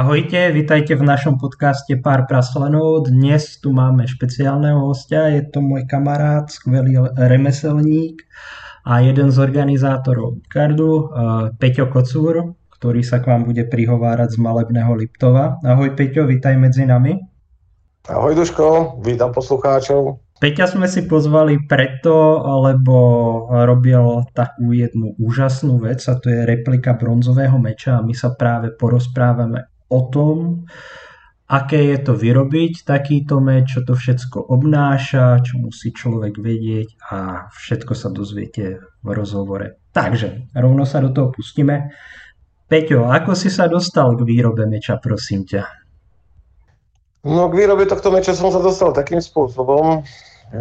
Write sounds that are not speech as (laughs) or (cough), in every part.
Ahojte, vitajte v našom podcaste Pár praslenov. Dnes tu máme špeciálneho hostia, je to môj kamarát, skvelý remeselník a jeden z organizátorov kardu, eh, Peťo Kocúr, ktorý sa k vám bude prihovárať z malebného Liptova. Ahoj Peťo, vitaj medzi nami. Ahoj Duško, vítam poslucháčov. Peťa sme si pozvali preto, lebo robil takú jednu úžasnú vec a to je replika bronzového meča a my sa práve porozprávame o tom, aké je to vyrobiť takýto meč, čo to všetko obnáša, čo musí človek vedieť a všetko sa dozviete v rozhovore. Takže, rovno sa do toho pustíme. Peťo, ako si sa dostal k výrobe meča, prosím ťa? No k výrobe tohto meča som sa dostal takým spôsobom,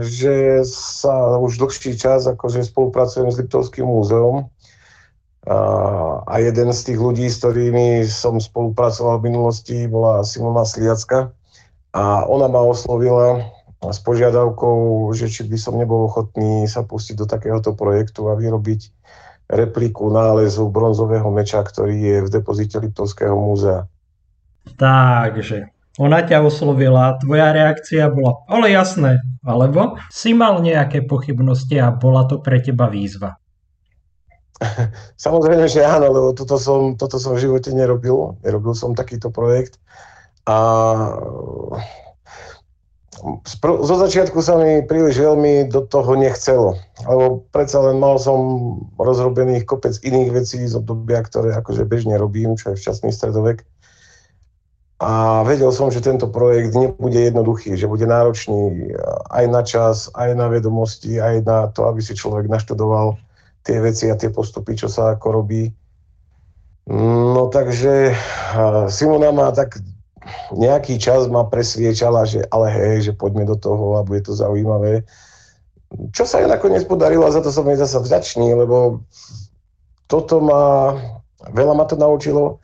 že sa už dlhší čas akože spolupracujem s Liptovským múzeum a jeden z tých ľudí, s ktorými som spolupracoval v minulosti, bola Simona Sliacka. A ona ma oslovila s požiadavkou, že či by som nebol ochotný sa pustiť do takéhoto projektu a vyrobiť repliku nálezu bronzového meča, ktorý je v depozite Liptovského múzea. Takže, ona ťa oslovila, tvoja reakcia bola, ale jasné, alebo si mal nejaké pochybnosti a bola to pre teba výzva? (laughs) Samozrejme, že áno, lebo toto som, toto som v živote nerobil. Nerobil som takýto projekt. A zo začiatku sa mi príliš veľmi do toho nechcelo, lebo predsa len mal som rozrobených kopec iných vecí z obdobia, ktoré akože bežne robím, čo je včasný stredovek. A vedel som, že tento projekt nebude jednoduchý, že bude náročný aj na čas, aj na vedomosti, aj na to, aby si človek naštudoval tie veci a tie postupy, čo sa ako robí. No takže Simona ma tak nejaký čas ma presviečala, že ale hej, že poďme do toho a bude to zaujímavé. Čo sa jej nakoniec podarilo a za to som jej zase vďačný, lebo toto ma, veľa ma to naučilo.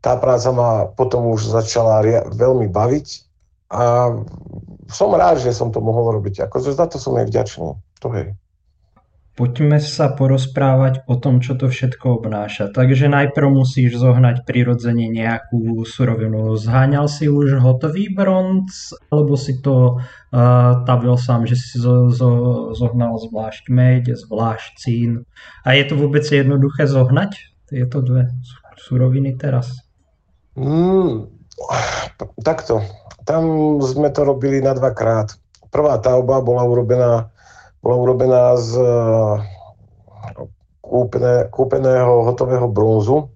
Tá práca ma potom už začala veľmi baviť a som rád, že som to mohol robiť. Akože za to som jej vďačný. To hej. Poďme sa porozprávať o tom, čo to všetko obnáša. Takže najprv musíš zohnať prirodzene nejakú surovinu. Zháňal si už hotový bronz, alebo si to uh, tavil sám, že si zo, zo, zohnal zvlášť meď, zvlášť cín. A je to vôbec jednoduché zohnať tieto dve suroviny teraz? Mm, takto. Tam sme to robili na dvakrát. Prvá tauba bola urobená bola urobená z eh, kúpené, kúpeného hotového bronzu,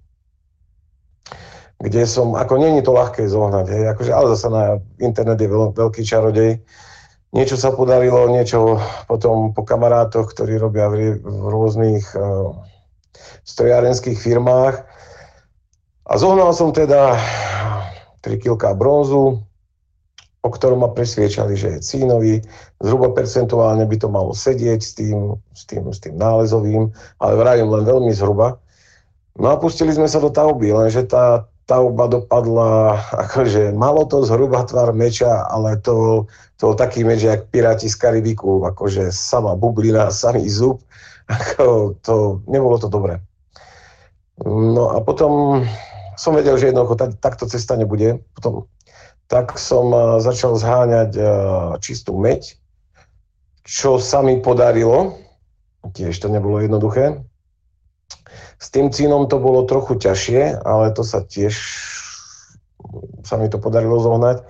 kde som, ako není to ľahké zohnať, hej, akože, ale zase na internet je veľ, veľký čarodej. Niečo sa podarilo, niečo potom po kamarátoch, ktorí robia v, v rôznych uh, strojárenských firmách. A zohnal som teda 3 kg bronzu, o ktorom ma presviečali, že je cínový, zhruba percentuálne by to malo sedieť s tým, s tým, s tým nálezovým, ale vravím len veľmi zhruba. No a pustili sme sa do tauby, lenže tá tauba dopadla, akože malo to zhruba tvar meča, ale to, to taký meč, jak Piráti z Karibiku, akože sama bublina, (laughs) samý zub, ako to, nebolo to dobré. No a potom som vedel, že jednoducho takto cesta nebude. Potom tak som eh, začal zháňať eh, čistú meď, čo sa mi podarilo. Tiež to nebolo jednoduché. S tým cínom to bolo trochu ťažšie, ale to sa tiež sa mi to podarilo zohnať.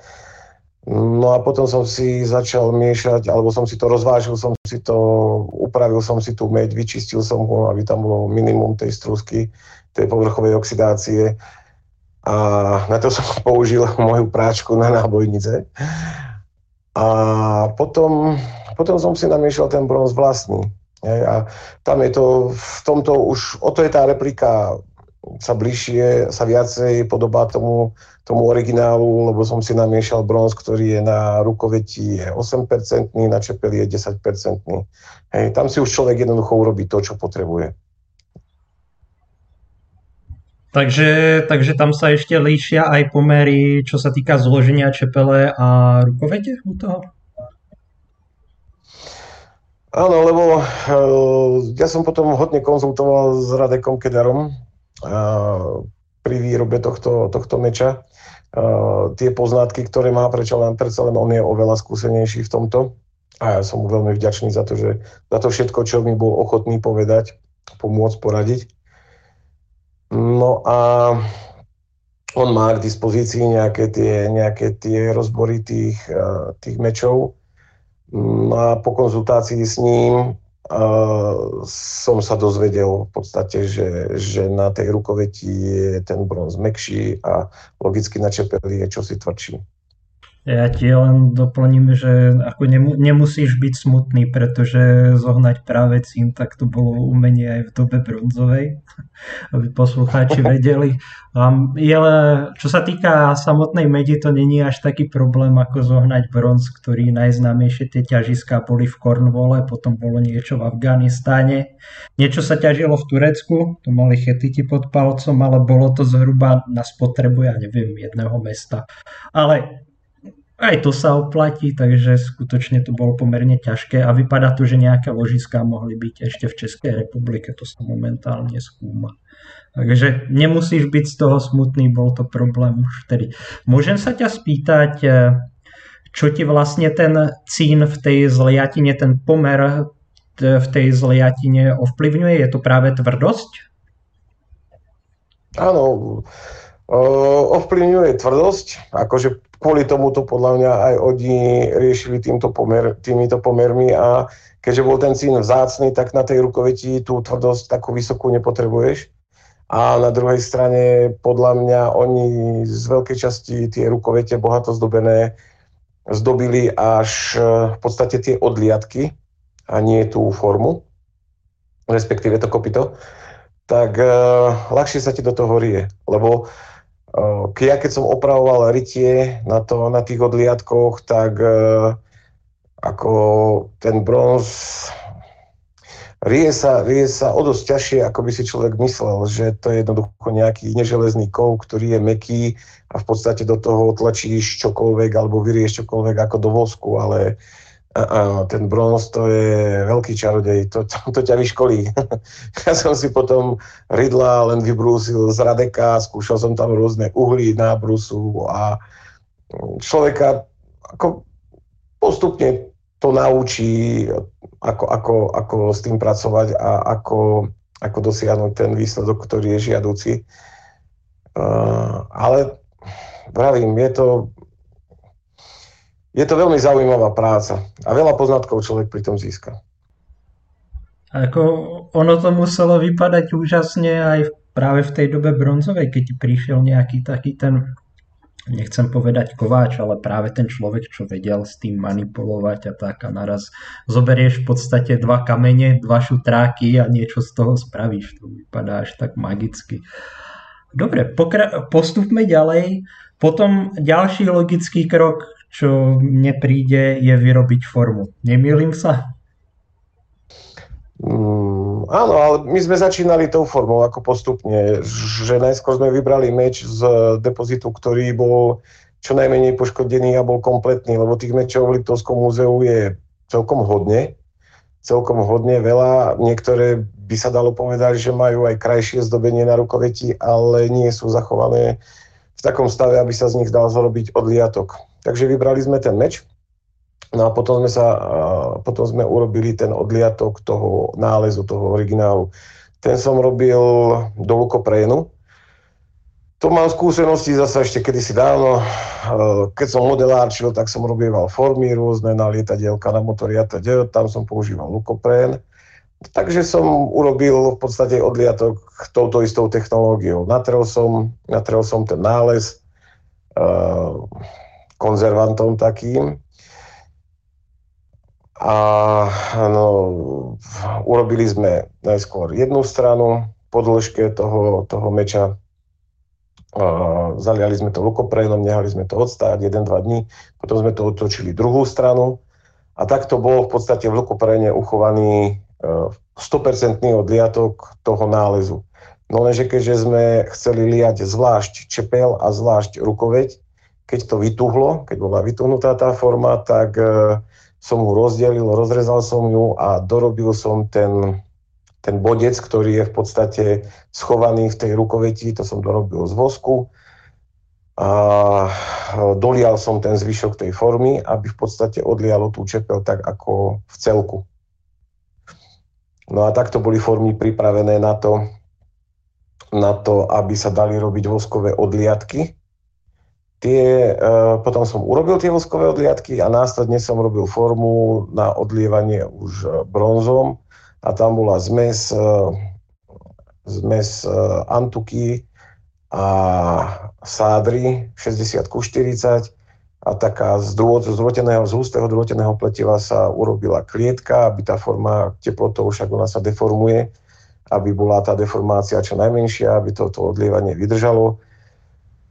No a potom som si začal miešať, alebo som si to rozvážil, som si to, upravil som si tú meď, vyčistil som ho, aby tam bolo minimum tej strusky, tej povrchovej oxidácie a na to som (laughs) použil moju práčku na nábojnice. A potom, potom som si namiešal ten bronz vlastný. A tam je to, v tomto už, o to je tá replika sa bližšie, sa viacej podobá tomu, tomu originálu, lebo som si namiešal bronz, ktorý je na rukoveti je 8%, na čepeli je 10%. Hej, tam si už človek jednoducho urobí to, čo potrebuje. Takže, takže tam sa ešte líšia aj pomery, čo sa týka zloženia čepele a rukovete u toho? Áno, lebo uh, ja som potom hodne konzultoval s Radekom Kedarom. Uh, pri výrobe tohto, tohto meča. Uh, tie poznatky, ktoré má, prečo len, predsa len on je oveľa skúsenejší v tomto. A ja som mu veľmi vďačný za to, že za to všetko, čo mi bol ochotný povedať, pomôcť, poradiť. No a on má k dispozícii nejaké tie, nejaké tie rozbory tých, tých mečov. No a po konzultácii s ním som sa dozvedel v podstate, že, že na tej rukoveti je ten bronz mekší a logicky na čepeli je čosi tvrdší. Ja ti len doplním, že ako nemu, nemusíš byť smutný, pretože zohnať práve cín, tak to bolo umenie aj v dobe bronzovej, (laughs) aby poslucháči (laughs) vedeli. Um, ale čo sa týka samotnej medi, to není až taký problém, ako zohnať bronz, ktorý najznámejšie tie ťažiská boli v Cornwole, potom bolo niečo v Afganistáne. Niečo sa ťažilo v Turecku, to mali chetiti pod palcom, ale bolo to zhruba na spotrebu, ja neviem, jedného mesta. Ale aj to sa oplatí, takže skutočne to bolo pomerne ťažké a vypadá to, že nejaké ložiská mohli byť ešte v Českej republike, to sa momentálne skúma. Takže nemusíš byť z toho smutný, bol to problém už vtedy. Môžem sa ťa spýtať, e, čo ti vlastne ten cín v tej zliatine, ten pomer e, v tej zliatine ovplyvňuje? Je to práve tvrdosť? Áno, ovplyvňuje tvrdosť, akože kvôli tomu to podľa mňa aj oni riešili týmto pomer, týmito pomermi a keďže bol ten cín vzácný, tak na tej rukoveti tú tvrdosť takú vysokú nepotrebuješ. A na druhej strane, podľa mňa, oni z veľkej časti tie rukovete bohato zdobené zdobili až e, v podstate tie odliadky a nie tú formu, respektíve to kopito, tak uh, ľahšie sa ti do toho rie. Lebo ja keď som opravoval rytie na, to, na tých odliadkoch, tak e, ako ten bronz rie sa, rie sa o dosť ťažšie, ako by si človek myslel, že to je jednoducho nejaký neželezný kov, ktorý je meký a v podstate do toho tlačíš čokoľvek alebo vyrieš čokoľvek ako do vosku, ale Áno, ten bronz to je veľký čarodej, to, to, to ťa vyškolí. (laughs) ja som si potom rydla len vybrúsil z radeka, skúšal som tam rôzne uhlí nábrusu a človeka ako postupne to naučí, ako, ako, ako s tým pracovať a ako, ako dosiahnuť ten výsledok, ktorý je žiaduci. Uh, ale vravím, je to, je to veľmi zaujímavá práca a veľa poznatkov človek pri tom získa. Ako ono to muselo vypadať úžasne aj práve v tej dobe bronzovej, keď prišiel nejaký taký ten, nechcem povedať kováč, ale práve ten človek, čo vedel s tým manipulovať a tak a naraz zoberieš v podstate dva kamene, dva šutráky a niečo z toho spravíš. To vypadá až tak magicky. Dobre, pokra- postupme ďalej. Potom ďalší logický krok, čo mne príde, je vyrobiť formu. Nemýlim sa? Mm, áno, ale my sme začínali tou formou ako postupne, že najskôr sme vybrali meč z depozitu, ktorý bol čo najmenej poškodený a bol kompletný, lebo tých mečov v Liptovskom múzeu je celkom hodne, celkom hodne veľa. Niektoré by sa dalo povedať, že majú aj krajšie zdobenie na rukoveti, ale nie sú zachované v takom stave, aby sa z nich dal zrobiť odliatok. Takže vybrali sme ten meč, no a potom sme, sa, potom sme urobili ten odliatok toho nálezu, toho originálu. Ten som robil do lukoprénu. To mám skúsenosti zase ešte kedysi dávno. Keď som modelárčil, tak som robieval formy rôzne na lietadielka, na motory a. Tam som používal lukoprén. Takže som urobil v podstate odliatok touto istou technológiou. Natrel som, natrel som ten nález, konzervantom takým. A no, urobili sme najskôr jednu stranu po dĺžke toho, toho meča. A zaliali sme to lukoprenom, nehali sme to odstáť 1-2 dní, potom sme to otočili druhú stranu a takto bol v podstate v lukoprene uchovaný 100% e, odliatok toho nálezu. No lenže keďže sme chceli liať zvlášť čepel a zvlášť rukoveď, keď to vytuhlo, keď bola vytuhnutá tá forma, tak e, som ho rozdelil, rozrezal som ju a dorobil som ten, ten bodec, ktorý je v podstate schovaný v tej rukoveti, to som dorobil z vosku a dolial som ten zvyšok tej formy, aby v podstate odlialo tú čepel tak ako v celku. No a takto boli formy pripravené na to, na to, aby sa dali robiť voskové odliadky. Tie, e, potom som urobil tie voskové odliadky a následne som robil formu na odlievanie už e, bronzom a tam bola zmes, e, zmes antuky, a sádry 60 ku 40 a taká z, zroteného, z hustého zroteného pletiva sa urobila klietka, aby tá forma teplotou, však ona sa deformuje, aby bola tá deformácia čo najmenšia, aby to, to odlievanie vydržalo.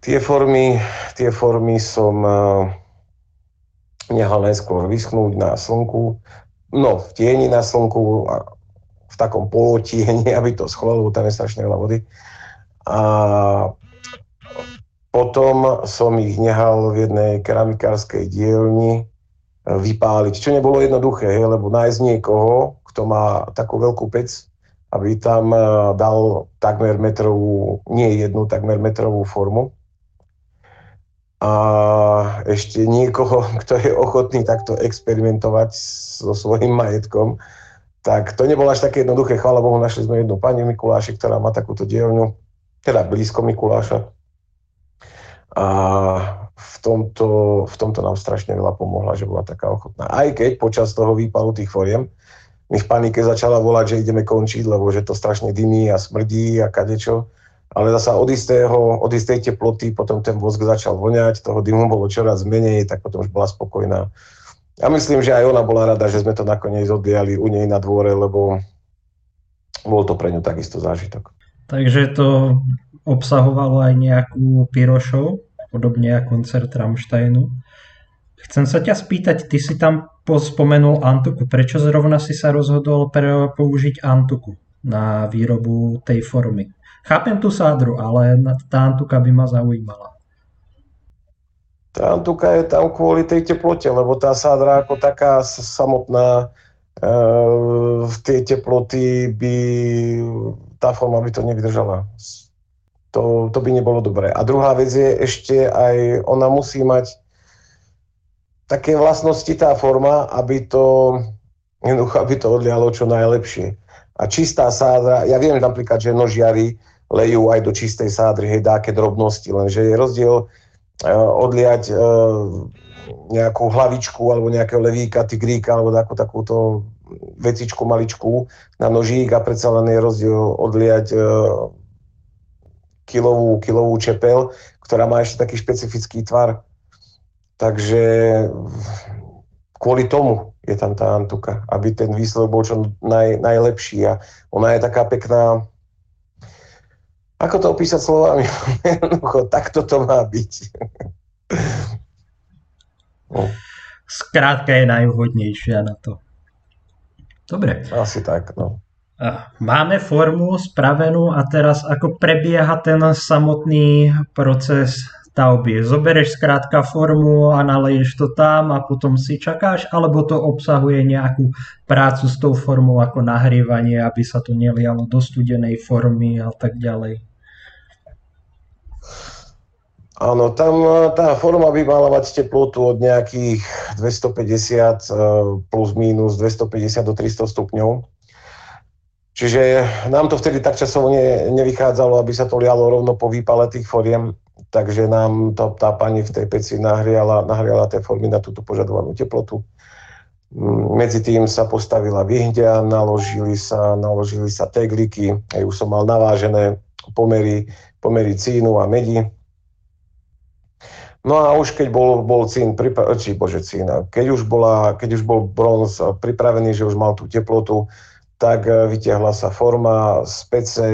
Tie formy, tie formy som uh, nechal najskôr vyschnúť na slnku, no v tieni na slnku, v takom polotieni, (laughs) aby to schlo, lebo tam je strašne veľa vody. A potom som ich nehal v jednej keramikárskej dielni e, vypáliť, čo nebolo jednoduché, lebo nájsť niekoho, kto má takú veľkú pec, aby tam e, dal takmer metrovú, nie jednu, takmer metrovú formu. A ešte niekoho, (laughs) kto je ochotný takto experimentovať so svojím majetkom, tak to nebolo až také jednoduché. Chvála Bohu, našli sme jednu pani Mikuláši, ktorá má takúto dielňu teda blízko Mikuláša. A v tomto, v tomto nám strašne veľa pomohla, že bola taká ochotná. Aj keď počas toho výpalu tých foriem mi v panike začala volať, že ideme končiť, lebo že to strašne dymí a smrdí a kadečo. Ale zasa od, istého, od istej teploty potom ten vosk začal voňať, toho dymu bolo čoraz menej, tak potom už bola spokojná. Ja myslím, že aj ona bola rada, že sme to nakoniec oddiali u nej na dvore, lebo bol to pre ňu takisto zážitok. Takže to obsahovalo aj nejakú pyrošov, podobne ako koncert Rammsteinu. Chcem sa ťa spýtať, ty si tam spomenul Antuku. Prečo zrovna si sa rozhodol pre použiť Antuku na výrobu tej formy? Chápem tú sádru, ale tá Antuka by ma zaujímala. Tá Antuka je tam kvôli tej teplote, lebo tá sádra ako taká samotná e, v tej teploty by tá forma by to nevydržala. To, to by nebolo dobré. A druhá vec je ešte aj, ona musí mať také vlastnosti tá forma, aby to, aby to odlialo čo najlepšie. A čistá sádra, ja viem napríklad, že nožiari lejú aj do čistej sádry, hej, dáke drobnosti, lenže je rozdiel uh, odliať uh, nejakú hlavičku alebo nejakého levíka, tigríka alebo takú, takúto vecičku maličku na nožík a predsa len je rozdiel odliať e, kilovú, kilovú čepel, ktorá má ešte taký špecifický tvar. Takže kvôli tomu je tam tá antuka, aby ten výsledok bol čo naj, najlepší. A ona je taká pekná, ako to opísať slovami? Takto to má byť. no. Skrátka je najvhodnejšia na to. Dobre. Asi tak, no. Máme formu spravenú a teraz ako prebieha ten samotný proces stavby. Zobereš skrátka formu a naleješ to tam a potom si čakáš, alebo to obsahuje nejakú prácu s tou formou ako nahrievanie, aby sa to nelialo do studenej formy a tak ďalej. Áno, tam e, tá forma by mala mať teplotu od nejakých 250 e, plus minus 250 do 300 stupňov. Čiže nám to vtedy tak časovo ne, nevychádzalo, aby sa to lialo rovno po výpale tých foriem, takže nám to, tá pani v tej peci nahriala, nahriala tie formy na túto požadovanú teplotu. Mm, medzi tým sa postavila vyhňa, naložili sa, naložili sa tegliky, aj už som mal navážené pomery, pomery cínu a medi, No a už keď bol, bol cín, či bože cín, keď už, bola, keď už bol bronz pripravený, že už mal tú teplotu, tak e, vytiahla sa forma z pece,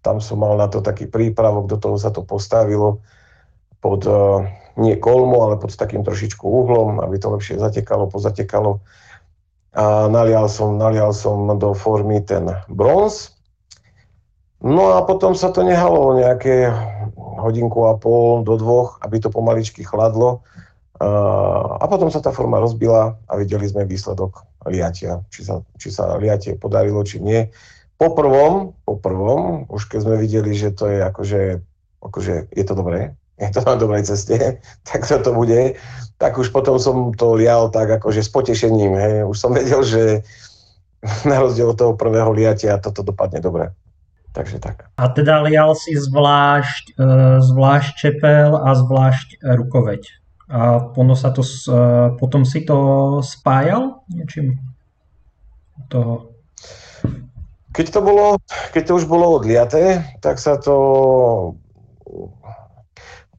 tam som mal na to taký prípravok, do toho sa to postavilo pod, e, nie kolmu, ale pod takým trošičku uhlom, aby to lepšie zatekalo, pozatekalo. A nalial som, nalial som do formy ten bronz. No a potom sa to nehalo nejaké hodinku a pol do dvoch, aby to pomaličky chladlo. A potom sa tá forma rozbila a videli sme výsledok liatia, či sa, či sa liatie podarilo, či nie. po prvom, po prvom, už keď sme videli, že to je akože, akože je to dobré, je to na dobrej ceste, (laughs) tak to, to bude, tak už potom som to lial tak akože s potešením, hej. Už som vedel, že (laughs) na rozdiel od toho prvého liatia toto dopadne dobre. Takže tak. A teda lial si zvlášť, e, zvlášť čepel a zvlášť rukoveď. A ono sa to, e, potom si to spájal niečím? Toho. Keď to, bolo, keď to už bolo odliaté, tak sa to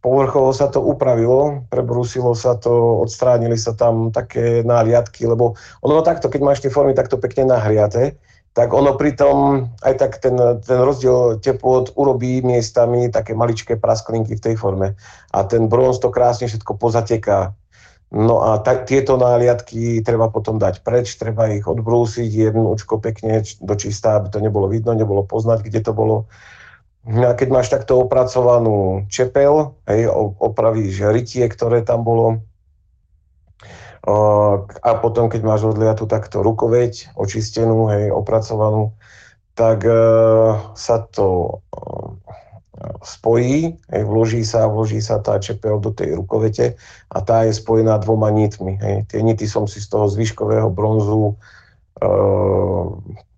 povrchovo sa to upravilo, prebrúsilo sa to, odstránili sa tam také náliadky, lebo ono takto, keď máš tie formy takto pekne nahriaté, tak ono pritom aj tak ten, ten rozdiel teplot urobí miestami také maličké prasklinky v tej forme. A ten bronz to krásne všetko pozateká. No a ta, tieto náliadky treba potom dať preč, treba ich odbrúsiť jednúčko pekne do čistá, aby to nebolo vidno, nebolo poznať, kde to bolo. No a keď máš takto opracovanú čepel, hej, opravíš rytie, ktoré tam bolo, a potom, keď máš odliatu takto rukoveď, očistenú, hej, opracovanú, tak e, sa to e, spojí, hej, vloží sa, vloží sa tá čepel do tej rukovete a tá je spojená dvoma nitmi. Hej. Tie nity som si z toho zvyškového bronzu e,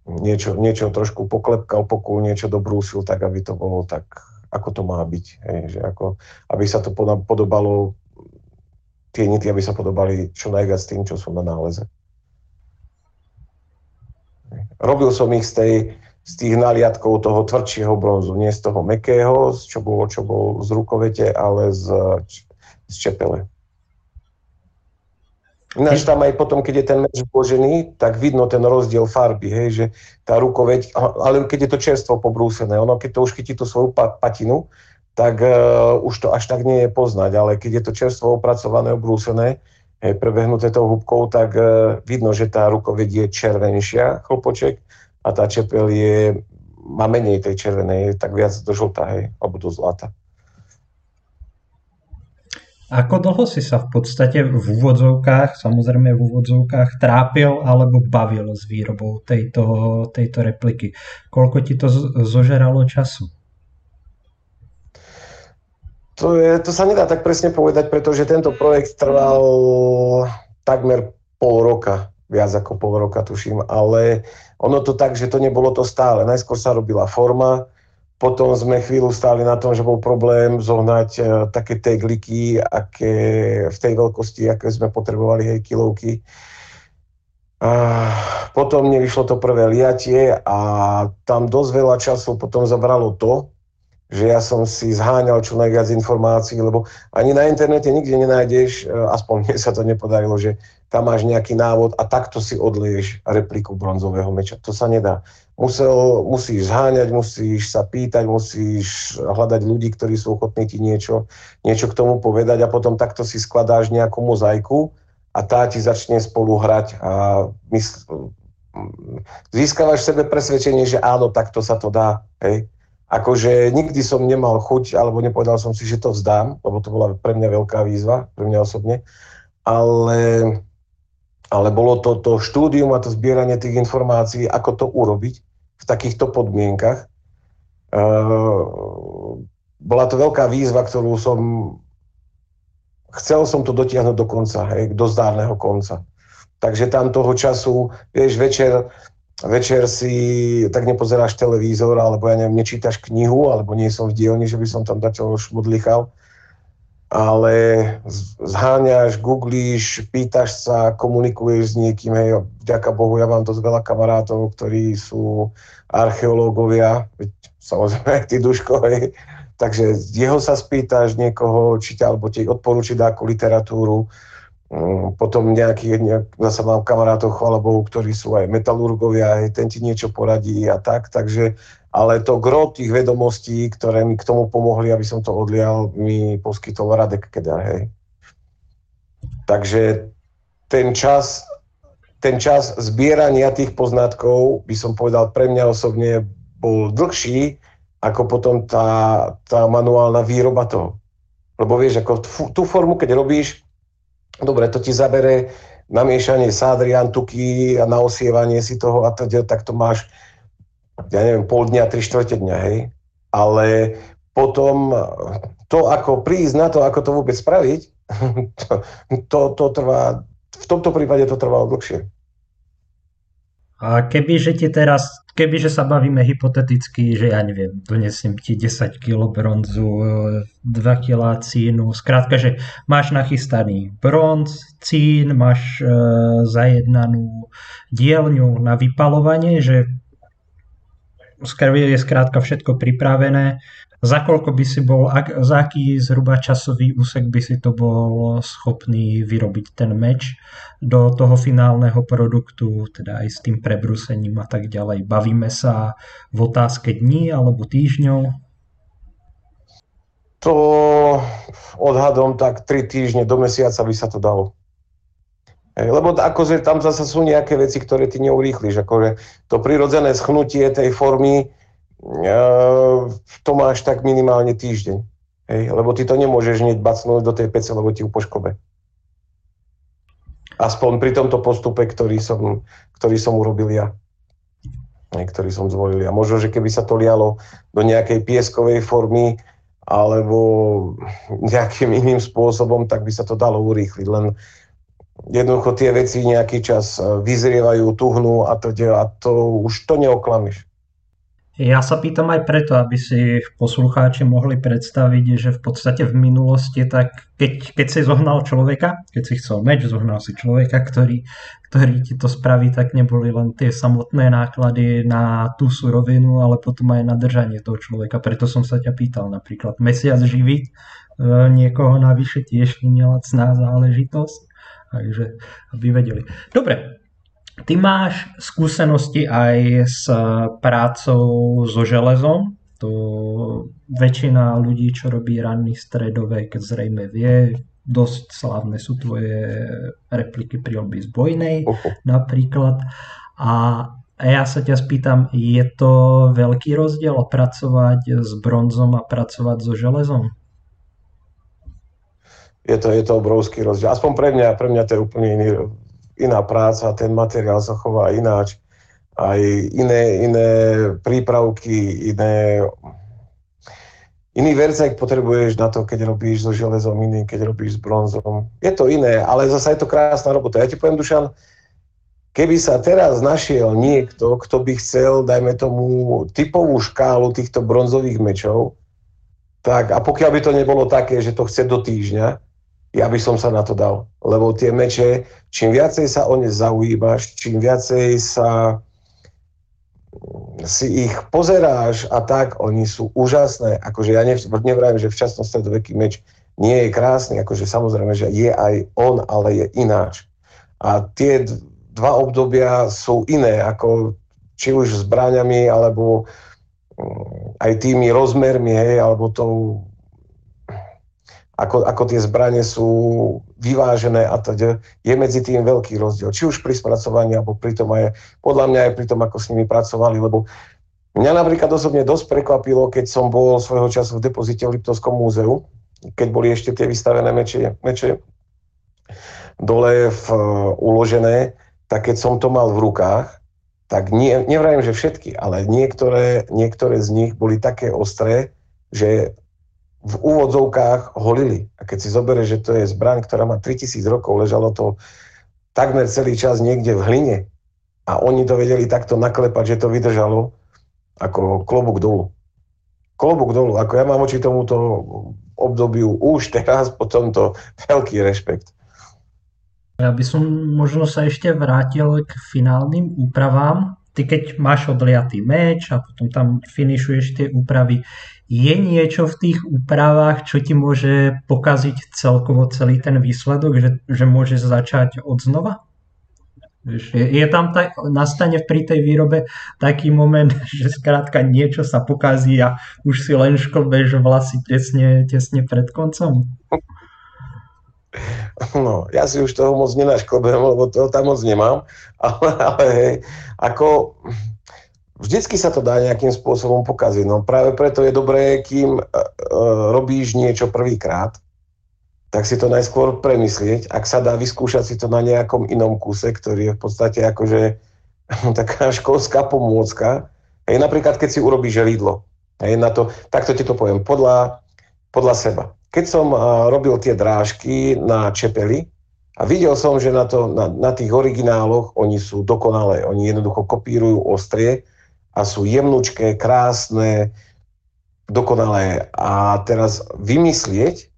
niečo, niečo trošku poklepkal, pokul, niečo dobrúsil, tak aby to bolo tak, ako to má byť. Hej, že ako, aby sa to podobalo, tie nity, aby sa podobali čo najviac tým, čo sú na náleze. Robil som ich z, tej, z tých naliadkov toho tvrdšieho bronzu, nie z toho mekého, čo bolo, čo bol z rukovete, ale z, z čepele. Ináč tam aj potom, keď je ten meč vložený, tak vidno ten rozdiel farby, hej, že tá rukoveď, ale keď je to čerstvo pobrúsené, ono keď to už chytí tú svoju patinu, tak uh, už to až tak nie je poznať, ale keď je to čerstvo opracované, obrúsené, hej, prebehnuté tou húbkou, tak uh, vidno, že tá rukoveď je červenšia, chlpoček, a tá čepel je, má menej tej červenej, tak viac do žltá, hej, alebo do zlata. Ako dlho si sa v podstate v úvodzovkách, samozrejme v úvodzovkách, trápil alebo bavil s výrobou tejto, tejto repliky? Koľko ti to zožeralo času? To, je, to sa nedá tak presne povedať, pretože tento projekt trval takmer pol roka, viac ako pol roka tuším, ale ono to tak, že to nebolo to stále. Najskôr sa robila forma, potom sme chvíľu stáli na tom, že bol problém zohnať uh, také tegliky, aké v tej veľkosti, aké sme potrebovali, hej, kilovky. Uh, potom nevyšlo to prvé liatie a tam dosť veľa času potom zabralo to, že ja som si zháňal čo najviac informácií, lebo ani na internete nikde nenájdeš, e, aspoň mne sa to nepodarilo, že tam máš nejaký návod a takto si odlieš repliku bronzového meča. To sa nedá. Musel, musíš zháňať, musíš sa pýtať, musíš hľadať ľudí, ktorí sú ochotní ti niečo, niečo k tomu povedať a potom takto si skladáš nejakú mozaiku a tá ti začne spolu hrať a mysl, získavaš v sebe presvedčenie, že áno, takto sa to dá. Hej? Akože nikdy som nemal chuť, alebo nepovedal som si, že to vzdám, lebo to bola pre mňa veľká výzva, pre mňa osobne, ale, ale bolo to, to štúdium a to zbieranie tých informácií, ako to urobiť v takýchto podmienkach. Uh, bola to veľká výzva, ktorú som chcel som to dotiahnuť do konca, hej, do zdárneho konca. Takže tam toho času, vieš, večer večer si tak nepozeráš televízor, alebo ja neviem, nečítaš knihu, alebo nie som v dielni, že by som tam dačo šmudlichal, ale zháňaš, googlíš, pýtaš sa, komunikuješ s niekým, hej, vďaka Bohu, ja mám dosť veľa kamarátov, ktorí sú archeológovia, samozrejme aj (laughs) ty Duško, hej, takže jeho sa spýtaš niekoho, či ťa, alebo ti odporúči dáku literatúru, potom nejaký, nejak, zase mám kamarátov, chvala Bohu, ktorí sú aj metalurgovia, aj ten ti niečo poradí a tak, takže, ale to gro tých vedomostí, ktoré mi k tomu pomohli, aby som to odlial, mi poskytol Radek Kedar, hej. Takže ten čas, ten čas zbierania tých poznatkov, by som povedal, pre mňa osobne bol dlhší, ako potom tá, tá manuálna výroba toho. Lebo vieš, ako tú formu, keď robíš, Dobre, to ti zabere namiešanie sádry, antuky a na osievanie si toho a teda, tak to máš ja neviem, pol dňa, tri štvrte dňa, hej. Ale potom to, ako prísť na to, ako to vôbec spraviť, (laughs) to, to, to trvá, v tomto prípade to trvalo dlhšie. A keby, že ti teraz, keby, že sa bavíme hypoteticky, že ja neviem, donesiem ti 10 kg bronzu, 2 kg cínu, skrátka, že máš nachystaný bronz, cín, máš e, zajednanú dielňu na vypalovanie, že je skrátka všetko pripravené. Za koľko by si bol, ak, za aký zhruba časový úsek by si to bol schopný vyrobiť ten meč do toho finálneho produktu, teda aj s tým prebrusením a tak ďalej. Bavíme sa v otázke dní alebo týždňov? To odhadom tak 3 týždne do mesiaca by sa to dalo. Lebo akože tam zase sú nejaké veci, ktoré ty neurýchliš. Akože to prirodzené schnutie tej formy, e, to máš tak minimálne týždeň. Hej? Lebo ty to nemôžeš hneď bacnúť do tej pece, lebo ti upoškobe. Aspoň pri tomto postupe, ktorý som, ktorý som urobil ja. Ktorý som zvolil ja. Možno, že keby sa to lialo do nejakej pieskovej formy, alebo nejakým iným spôsobom, tak by sa to dalo urýchliť. Len jednoducho tie veci nejaký čas e, vyzrievajú, tuhnú a to, a to už to neoklamiš. Ja sa pýtam aj preto, aby si poslucháči mohli predstaviť, že v podstate v minulosti, tak keď, keď si zohnal človeka, keď si chcel meč, zohnal si človeka, ktorý, ktorý ti to spraví, tak neboli len tie samotné náklady na tú surovinu, ale potom aj na držanie toho človeka. Preto som sa ťa pýtal napríklad mesiac živiť e, niekoho navyše tiež nie lacná záležitosť. Takže aby vedeli. Dobre, ty máš skúsenosti aj s prácou so železom. To väčšina ľudí, čo robí ranný stredovek, zrejme vie. Dosť slávne sú tvoje repliky pri z Bojnej napríklad. A ja sa ťa spýtam, je to veľký rozdiel pracovať s bronzom a pracovať so železom? je to, je to obrovský rozdiel. Aspoň pre mňa, pre mňa to je úplne iný, iná práca, ten materiál sa chová ináč. Aj iné, iné prípravky, iné, iný vercek potrebuješ na to, keď robíš so železom, iný, keď robíš s bronzom. Je to iné, ale zase je to krásna robota. Ja ti poviem, Dušan, keby sa teraz našiel niekto, kto by chcel, dajme tomu, typovú škálu týchto bronzových mečov, tak a pokiaľ by to nebolo také, že to chce do týždňa, ja by som sa na to dal. Lebo tie meče, čím viacej sa o ne zaujímaš, čím viacej sa si ich pozeráš a tak, oni sú úžasné. Akože ja nevrajím, že včasno stredoveký meč nie je krásny, akože samozrejme, že je aj on, ale je ináč. A tie dva obdobia sú iné, ako či už zbraňami, alebo mm, aj tými rozmermi, hej, alebo tou ako, ako tie zbranie sú vyvážené a teda je medzi tým veľký rozdiel. Či už pri spracovaní, alebo pri tom aj, podľa mňa aj pri tom, ako s nimi pracovali, lebo mňa napríklad osobne dosť prekvapilo, keď som bol svojho času v depozite v Liptovskom múzeu, keď boli ešte tie vystavené meče, meče dole v, uh, uložené, tak keď som to mal v rukách, tak nie, nevrajím, že všetky, ale niektoré, niektoré z nich boli také ostré, že v úvodzovkách holili. A keď si zoberieš, že to je zbraň, ktorá má 3000 rokov, ležalo to takmer celý čas niekde v hline a oni to vedeli takto naklepať, že to vydržalo, ako klobúk dolu. Klobúk dolu. Ako ja mám oči tomuto obdobiu už teraz po tomto veľký rešpekt. Ja by som možno sa ešte vrátil k finálnym úpravám. Ty keď máš odliatý meč a potom tam finišuješ tie úpravy, je niečo v tých úpravách, čo ti môže pokaziť celkovo celý ten výsledok, že, že môžeš začať od znova? Je, je tam tak, nastane pri tej výrobe taký moment, (laughs) že skrátka niečo sa pokazí a už si len šklbeš vlasy tesne, tesne pred koncom? No, ja si už toho moc nenašklbem, lebo toho tam moc nemám, (laughs) ale, ale hej, ako vždycky sa to dá nejakým spôsobom pokaziť. No práve preto je dobré, kým uh, robíš niečo prvýkrát, tak si to najskôr premyslieť. Ak sa dá vyskúšať si to na nejakom inom kuse, ktorý je v podstate akože (laughs) taká školská pomôcka, Hej, napríklad, keď si urobíš želidlo, hej, na to, takto ti to poviem, podľa, podľa seba. Keď som uh, robil tie drážky na čepeli a videl som, že na, to, na, na tých origináloch oni sú dokonalé, oni jednoducho kopírujú ostrie a sú jemnučké, krásne, dokonalé. A teraz vymyslieť,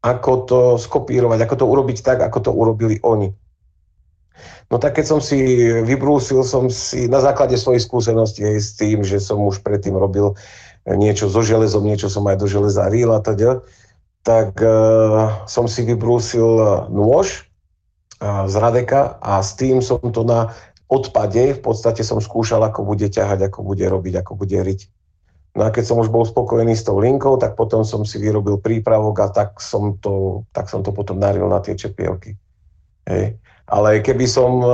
ako to skopírovať, ako to urobiť tak, ako to urobili oni. No tak keď som si vybrúsil som si na základe svojej skúsenosti aj s tým, že som už predtým robil niečo so železom, niečo som aj do železa rýl a teda, tak uh, som si vybrúsil nôž uh, z Radeka a s tým som to na odpade v podstate som skúšal, ako bude ťahať, ako bude robiť, ako bude riť. No a keď som už bol spokojný s tou linkou, tak potom som si vyrobil prípravok a tak som to, tak som to potom naril na tie čepielky. Hej. Ale keby som e,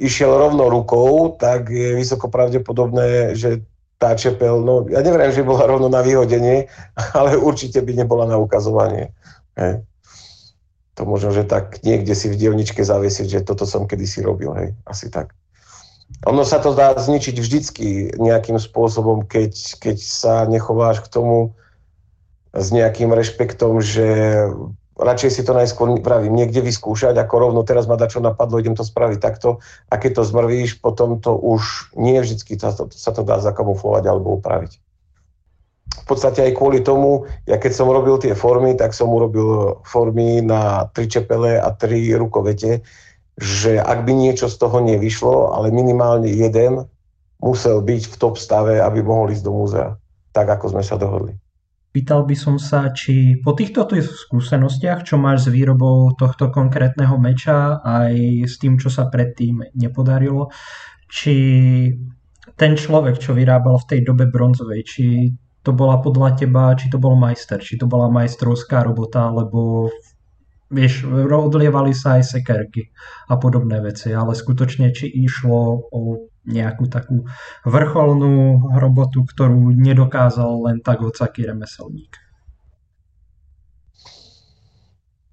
išiel rovno rukou, tak je vysoko pravdepodobné, že tá čepel, no ja neviem, že bola rovno na vyhodenie, (laughs) ale určite by nebola na ukazovanie. Hej. To možno, že tak niekde si v dielničke zaviesiť, že toto som kedysi robil, hej, asi tak. Ono sa to dá zničiť vždycky nejakým spôsobom, keď, keď sa nechováš k tomu s nejakým rešpektom, že radšej si to najskôr pravím, niekde vyskúšať, ako rovno teraz ma čo napadlo, idem to spraviť takto a keď to zmrvíš, potom to už nie vždycky sa to, sa to dá zakamuflovať alebo upraviť. V podstate aj kvôli tomu, ja keď som robil tie formy, tak som urobil formy na tri čepele a tri rukovete, že ak by niečo z toho nevyšlo, ale minimálne jeden musel byť v top stave, aby mohol ísť do múzea. Tak, ako sme sa dohodli. Pýtal by som sa, či po týchto skúsenostiach, čo máš s výrobou tohto konkrétneho meča, aj s tým, čo sa predtým nepodarilo, či ten človek, čo vyrábal v tej dobe bronzovej, či to bola podľa teba, či to bol majster, či to bola majstrovská robota, lebo vieš, odlievali sa aj sekerky a podobné veci, ale skutočne či išlo o nejakú takú vrcholnú robotu, ktorú nedokázal len tak hocaký remeselník.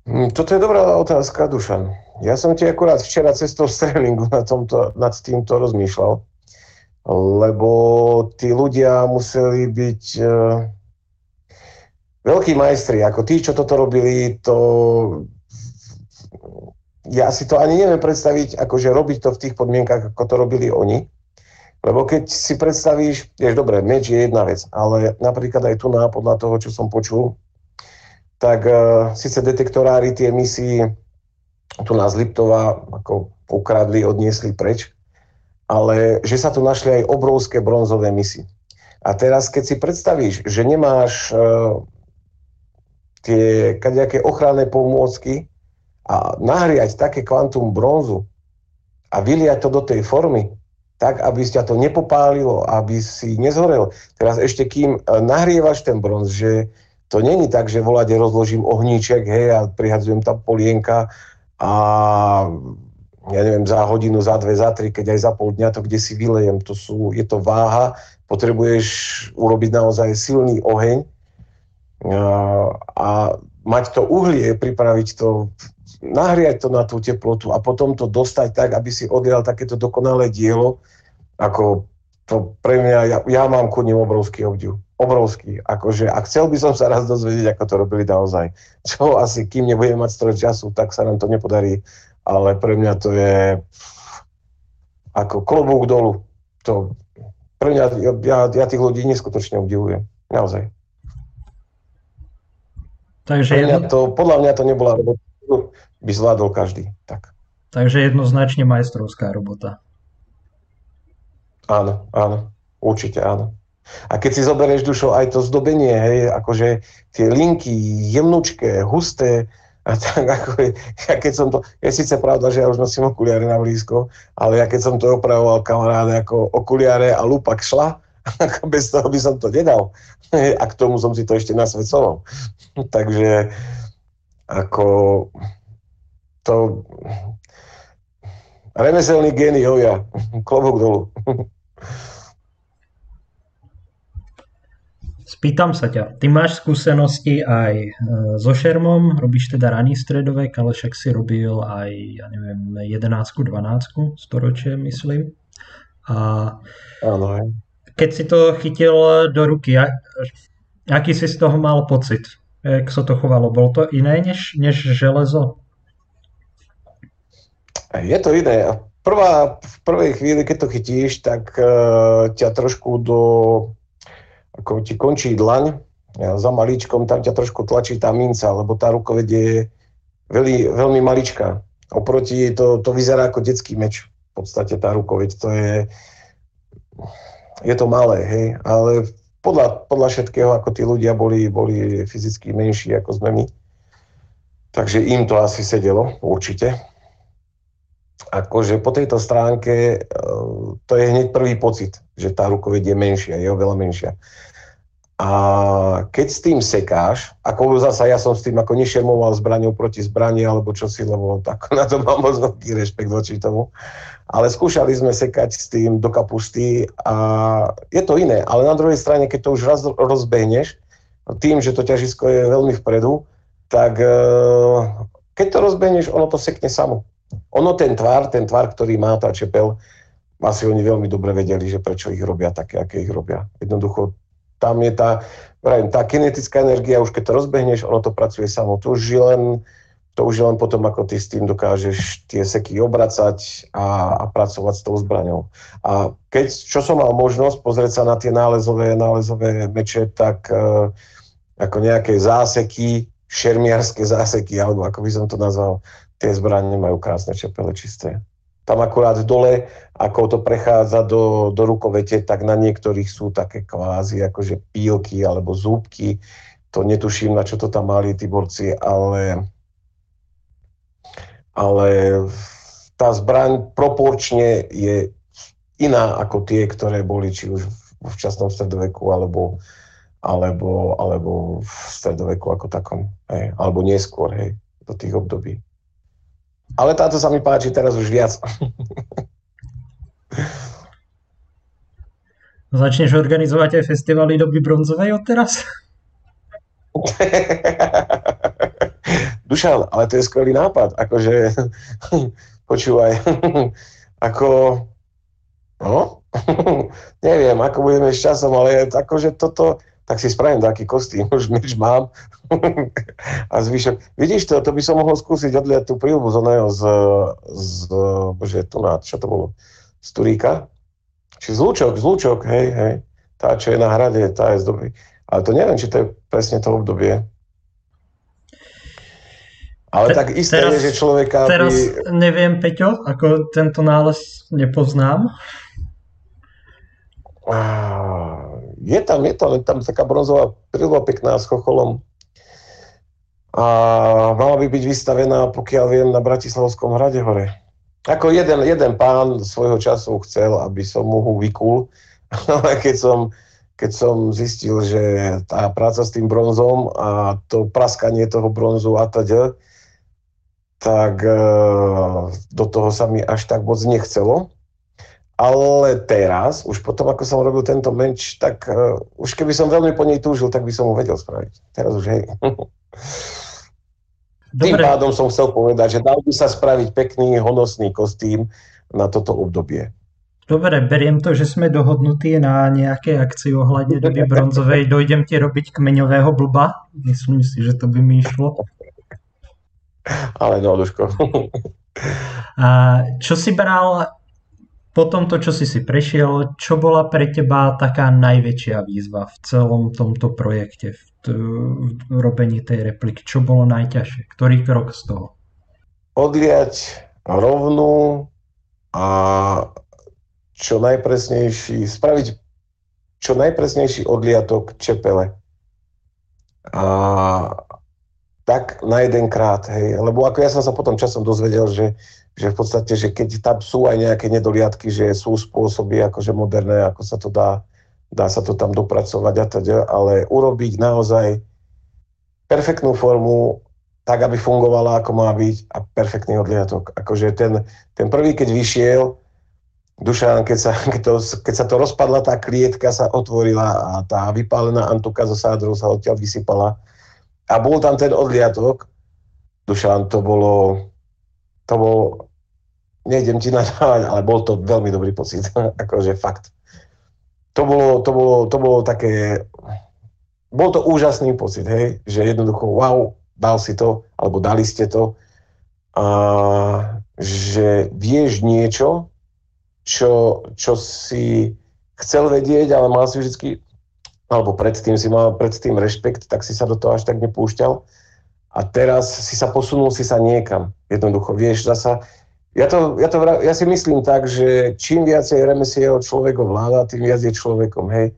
Hm, toto je dobrá otázka, Dušan. Ja som ti akurát včera cestou strelingu na tomto, nad týmto rozmýšľal, lebo tí ľudia museli byť veľkí majstri, ako tí, čo toto robili, to ja si to ani neviem predstaviť, akože robiť to v tých podmienkach, ako to robili oni. Lebo keď si predstavíš, vieš, dobre, meč je jedna vec, ale napríklad aj tu na, podľa toho, čo som počul, tak uh, síce detektorári tie misie tu nás Liptova ako ukradli, odniesli preč, ale že sa tu našli aj obrovské bronzové misy. A teraz, keď si predstavíš, že nemáš uh, tie kadejaké ochranné pomôcky a nahriať také kvantum bronzu a vyliať to do tej formy, tak, aby ťa to nepopálilo, aby si nezhorel. Teraz ešte kým e, nahrievaš ten bronz, že to není tak, že volade rozložím ohníček, hej, a prihadzujem tam polienka a ja neviem, za hodinu, za dve, za tri, keď aj za pol dňa to kde si vylejem, to sú, je to váha, potrebuješ urobiť naozaj silný oheň, a mať to uhlie, pripraviť to, nahriať to na tú teplotu a potom to dostať tak, aby si odjal takéto dokonalé dielo, ako to pre mňa, ja, ja mám ku ním obrovský obdiv. Obrovský. Akože, a chcel by som sa raz dozvedieť, ako to robili naozaj. Čo asi, kým nebudeme mať stroj času, tak sa nám to nepodarí. Ale pre mňa to je ako klobúk dolu. To, pre mňa, ja, ja tých ľudí neskutočne obdivujem. Naozaj. Takže podľa, jedno... to, podľa mňa to nebola robota, by zvládol každý. Tak. Takže jednoznačne majstrovská robota. Áno, áno, určite áno. A keď si zoberieš dušo aj to zdobenie, hej, akože tie linky jemnučké, husté, a tak ako, ja keď som to, je síce pravda, že ja už nosím okuliare na blízko, ale ja keď som to opravoval kamaráde ako okuliare a lupak šla, (laughs) ako bez toho by som to nedal. A k tomu som si to ešte nasvedcoval. (laughs) Takže ako to remeselný géniovia, klobúk dolu. (laughs) Spýtam sa ťa, ty máš skúsenosti aj e, so šermom, robíš teda raný stredovek, ale však si robil aj, ja neviem, 11 12 storočie, myslím. A ano, keď si to chytil do ruky, aký si z toho mal pocit? Jak sa to chovalo? Bolo to iné než, než železo? Je to iné. Prvá, v prvej chvíli, keď to chytíš, tak uh, ťa trošku do... ti končí dlaň, za malíčkom tam ťa trošku tlačí tá minca, lebo tá rukoveď je veľmi, veľmi maličká. Oproti to, to vyzerá ako detský meč. V podstate tá rukoveď, to je... Je to malé, hej, ale podľa, podľa všetkého, ako tí ľudia boli, boli fyzicky menší, ako sme my. Takže im to asi sedelo, určite. Akože po tejto stránke, e, to je hneď prvý pocit, že tá rukoveď je menšia, je oveľa menšia. A keď s tým sekáš, ako zasa ja som s tým ako nešermoval zbraňou proti zbrani alebo čosi, lebo tak (laughs) na to mám moc veľký rešpekt voči tomu. Ale skúšali sme sekať s tým do kapusty a je to iné. Ale na druhej strane, keď to už raz rozbehneš, tým, že to ťažisko je veľmi vpredu, tak e, keď to rozbehneš, ono to sekne samo. Ono ten tvar, ten tvar, ktorý má tá čepel, asi oni veľmi dobre vedeli, že prečo ich robia také, aké ich robia. Jednoducho tam je tá, vrajím, tá kinetická energia, už keď to rozbehneš, ono to pracuje samo. To už je len, to už je len potom, ako ty s tým dokážeš tie seky obracať a, a pracovať s tou zbraňou. A keď, čo som mal možnosť pozrieť sa na tie nálezové, nálezové meče, tak e, ako nejaké záseky, šermiarské záseky, alebo ako by som to nazval, tie zbranie majú krásne čepele čisté tam akurát dole, ako to prechádza do, do rukovete, tak na niektorých sú také kvázi akože pílky alebo zúbky. To netuším, na čo to tam mali tí borci, ale, ale tá zbraň proporčne je iná ako tie, ktoré boli či už v včasnom stredoveku alebo, alebo, alebo v stredoveku ako takom, hej, alebo neskôr, hej, do tých období. Ale táto sa mi páči teraz už viac. Začneš organizovať aj festivaly doby bronzovej od teraz? (laughs) Dušan, ale to je skvelý nápad. Akože, (laughs) počúvaj, (laughs) ako, no, neviem, ako budeme s časom, ale akože toto, tak si spravím taký kostým, už nič mám. a zvyšok. Vidíš to, to by som mohol skúsiť odliať tú prílbu z oného, z, z, bože, tu na, čo to bolo, z Turíka? Či z Lúčok, z Lúčok, hej, hej. Tá, čo je na hrade, tá je z doby. Ale to neviem, či to je presne to obdobie. Ale Te, tak isté teraz, je, že človeka... Teraz by... neviem, Peťo, ako tento nález nepoznám. Je tam, je tam, tam taká bronzová prílba pekná s chocholom. A mala by byť vystavená, pokiaľ viem, na Bratislavskom hrade hore. Ako jeden, jeden pán svojho času chcel, aby som mu vykul, (laughs) ale keď som, keď som zistil, že tá práca s tým bronzom a to praskanie toho bronzu a teda, tak e, do toho sa mi až tak moc nechcelo. Ale teraz, už potom, ako som robil tento menč, tak uh, už keby som veľmi po nej túžil, tak by som ho vedel spraviť. Teraz už hej. (laughs) Dobre. Tým pádom som chcel povedať, že dal by sa spraviť pekný, honosný kostým na toto obdobie. Dobre, beriem to, že sme dohodnutí na nejaké akcii ohľadne doby bronzovej. Dojdem ti robiť kmeňového blba. Myslím si, že to by mi išlo. Ale no, Duško. A čo si bral po tomto, čo si si prešiel, čo bola pre teba taká najväčšia výzva v celom tomto projekte, v, t- v robení tej repliky? Čo bolo najťažšie? Ktorý krok z toho? Odliať rovnú a čo najpresnejší, spraviť čo najpresnejší odliatok čepele. A tak na jeden krát, hej. Lebo ako ja som sa potom časom dozvedel, že že v podstate, že keď tam sú aj nejaké nedoliadky, že sú spôsoby akože moderné, ako sa to dá, dá sa to tam dopracovať a teda, ale urobiť naozaj perfektnú formu, tak, aby fungovala, ako má byť a perfektný odliatok. Akože ten, ten prvý, keď vyšiel, Dušan, keď sa, (laughs) keď, to, keď sa to rozpadla, tá klietka sa otvorila a tá vypálená antuka zo sádrov sa odtiaľ vysypala. A bol tam ten odliatok. Dušan, to bolo, to bol nejdem ti (laughs) nadávať, ale bol to veľmi dobrý pocit, (laughs) akože fakt. To bolo, to bolo, to bolo také, bol to úžasný pocit, hej, že jednoducho, wow, dal si to, alebo dali ste to, a že vieš niečo, čo, čo si chcel vedieť, ale mal si vždy, alebo predtým si mal predtým rešpekt, tak si sa do toho až tak nepúšťal. A teraz si sa posunul si sa niekam. Jednoducho, vieš, zasa, ja, to, ja, to, ja si myslím tak, že čím viacej remesiel človek ovláda, tým viac je človekom, hej.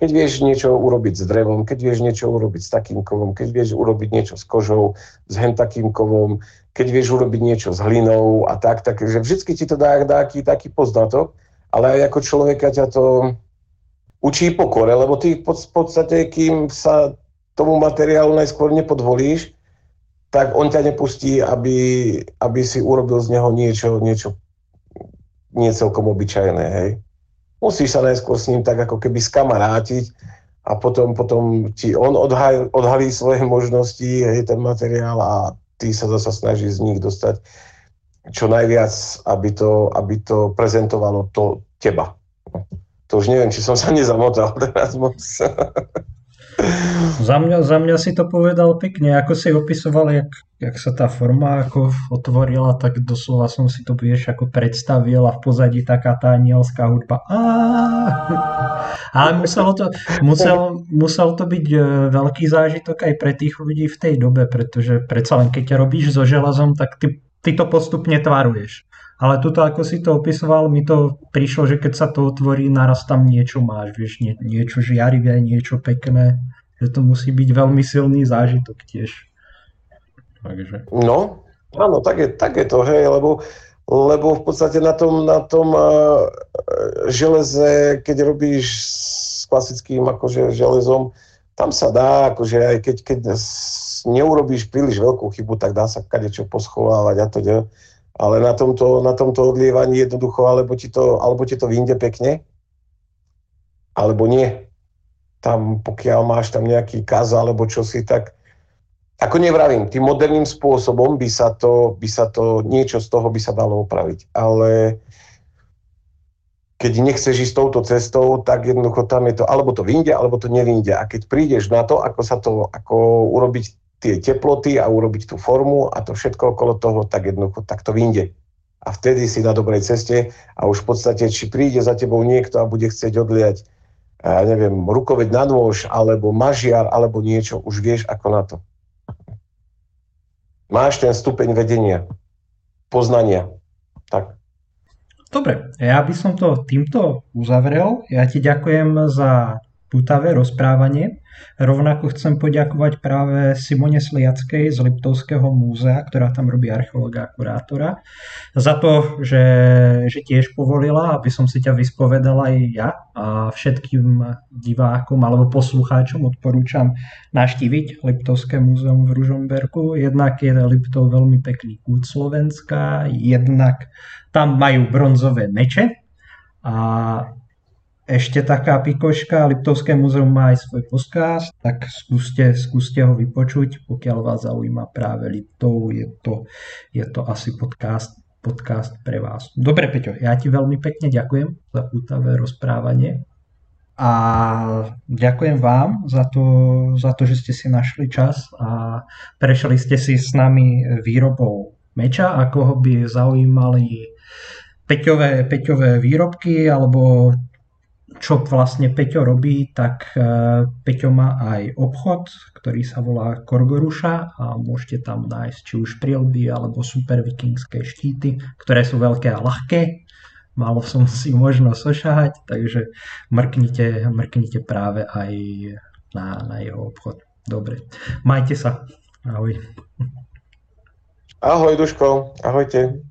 Keď vieš niečo urobiť s drevom, keď vieš niečo urobiť s takým kovom, keď vieš urobiť niečo s kožou, s hen takým kovom, keď vieš urobiť niečo s hlinou a tak, tak že vždy ti to dá taký, taký poznatok, ale aj ako človeka ťa to učí pokore, lebo ty v podstate, kým sa tomu materiálu najskôr nepodvolíš, tak on ťa nepustí, aby, aby si urobil z neho niečo, niečo nie obyčajné, hej. Musíš sa najskôr s ním tak ako keby skamarátiť a potom, potom ti on odhalí, odhalí svoje možnosti, hej, ten materiál a ty sa zase snažíš z nich dostať čo najviac, aby to, aby to prezentovalo to teba. To už neviem, či som sa nezamotal (laughs) teraz moc. Za mňa, za mňa si to povedal pekne, ako si opisoval, jak, jak sa tá forma ako otvorila, tak doslova som si to vieš ako predstavil a v pozadí taká tá anielská hudba. Ale muselo to, musel, musel to byť e, veľký zážitok aj pre tých ľudí v tej dobe, pretože predsa len keď robíš so železom, tak ty, ty to postupne tvaruješ. Ale tuto, ako si to opisoval, mi to prišlo, že keď sa to otvorí, naraz tam niečo máš, vieš, nie, niečo žiarivé, niečo pekné. Že to musí byť veľmi silný zážitok tiež. Takže. No, áno, tak je, tak je to, hej, lebo, lebo v podstate na tom, na tom uh, železe, keď robíš s klasickým akože železom, tam sa dá, akože aj keď, keď neurobíš príliš veľkú chybu, tak dá sa kadečo poschovávať a to, ale na tomto, na tomto odlievaní jednoducho, alebo ti to, alebo ti to vyjde pekne, alebo nie. Tam, pokiaľ máš tam nejaký kaz alebo čosi, tak ako nevravím, tým moderným spôsobom by sa to, by sa to, niečo z toho by sa dalo opraviť. Ale keď nechceš ísť touto cestou, tak jednoducho tam je to, alebo to vyjde, alebo to nevyjde. A keď prídeš na to, ako sa to, ako urobiť tie teploty a urobiť tú formu a to všetko okolo toho, tak jednoducho tak vyjde. A vtedy si na dobrej ceste a už v podstate, či príde za tebou niekto a bude chcieť odliať, ja neviem, rukoveď na nôž, alebo mažiar, alebo niečo, už vieš ako na to. Máš ten stupeň vedenia, poznania. Tak. Dobre, ja by som to týmto uzavrel. Ja ti ďakujem za putavé rozprávanie. Rovnako chcem poďakovať práve Simone Sliackej z Liptovského múzea, ktorá tam robí archeológa a kurátora, za to, že, že tiež povolila, aby som si ťa vyspovedal aj ja a všetkým divákom alebo poslucháčom odporúčam naštíviť Liptovské múzeum v Ružomberku. Jednak je Liptov veľmi pekný kút Slovenska, jednak tam majú bronzové meče a ešte taká pikoška, Liptovské múzeum má aj svoj podcast, tak skúste, skúste ho vypočuť, pokiaľ vás zaujíma práve Liptov, je to, je to asi podcast, podcast pre vás. Dobre, Peťo, ja ti veľmi pekne ďakujem za pútavé rozprávanie a ďakujem vám za to, za to, že ste si našli čas a prešli ste si s nami výrobou meča, ako ho by zaujímali Peťové, Peťové výrobky alebo čo vlastne Peťo robí, tak e, Peťo má aj obchod, ktorý sa volá Korgoruša a môžete tam nájsť či už prilby alebo super vikingské štíty, ktoré sú veľké a ľahké. Málo som si možno sošahať, takže mrknite, mrknite práve aj na, na jeho obchod. Dobre, majte sa. Ahoj. Ahoj Duško, ahojte.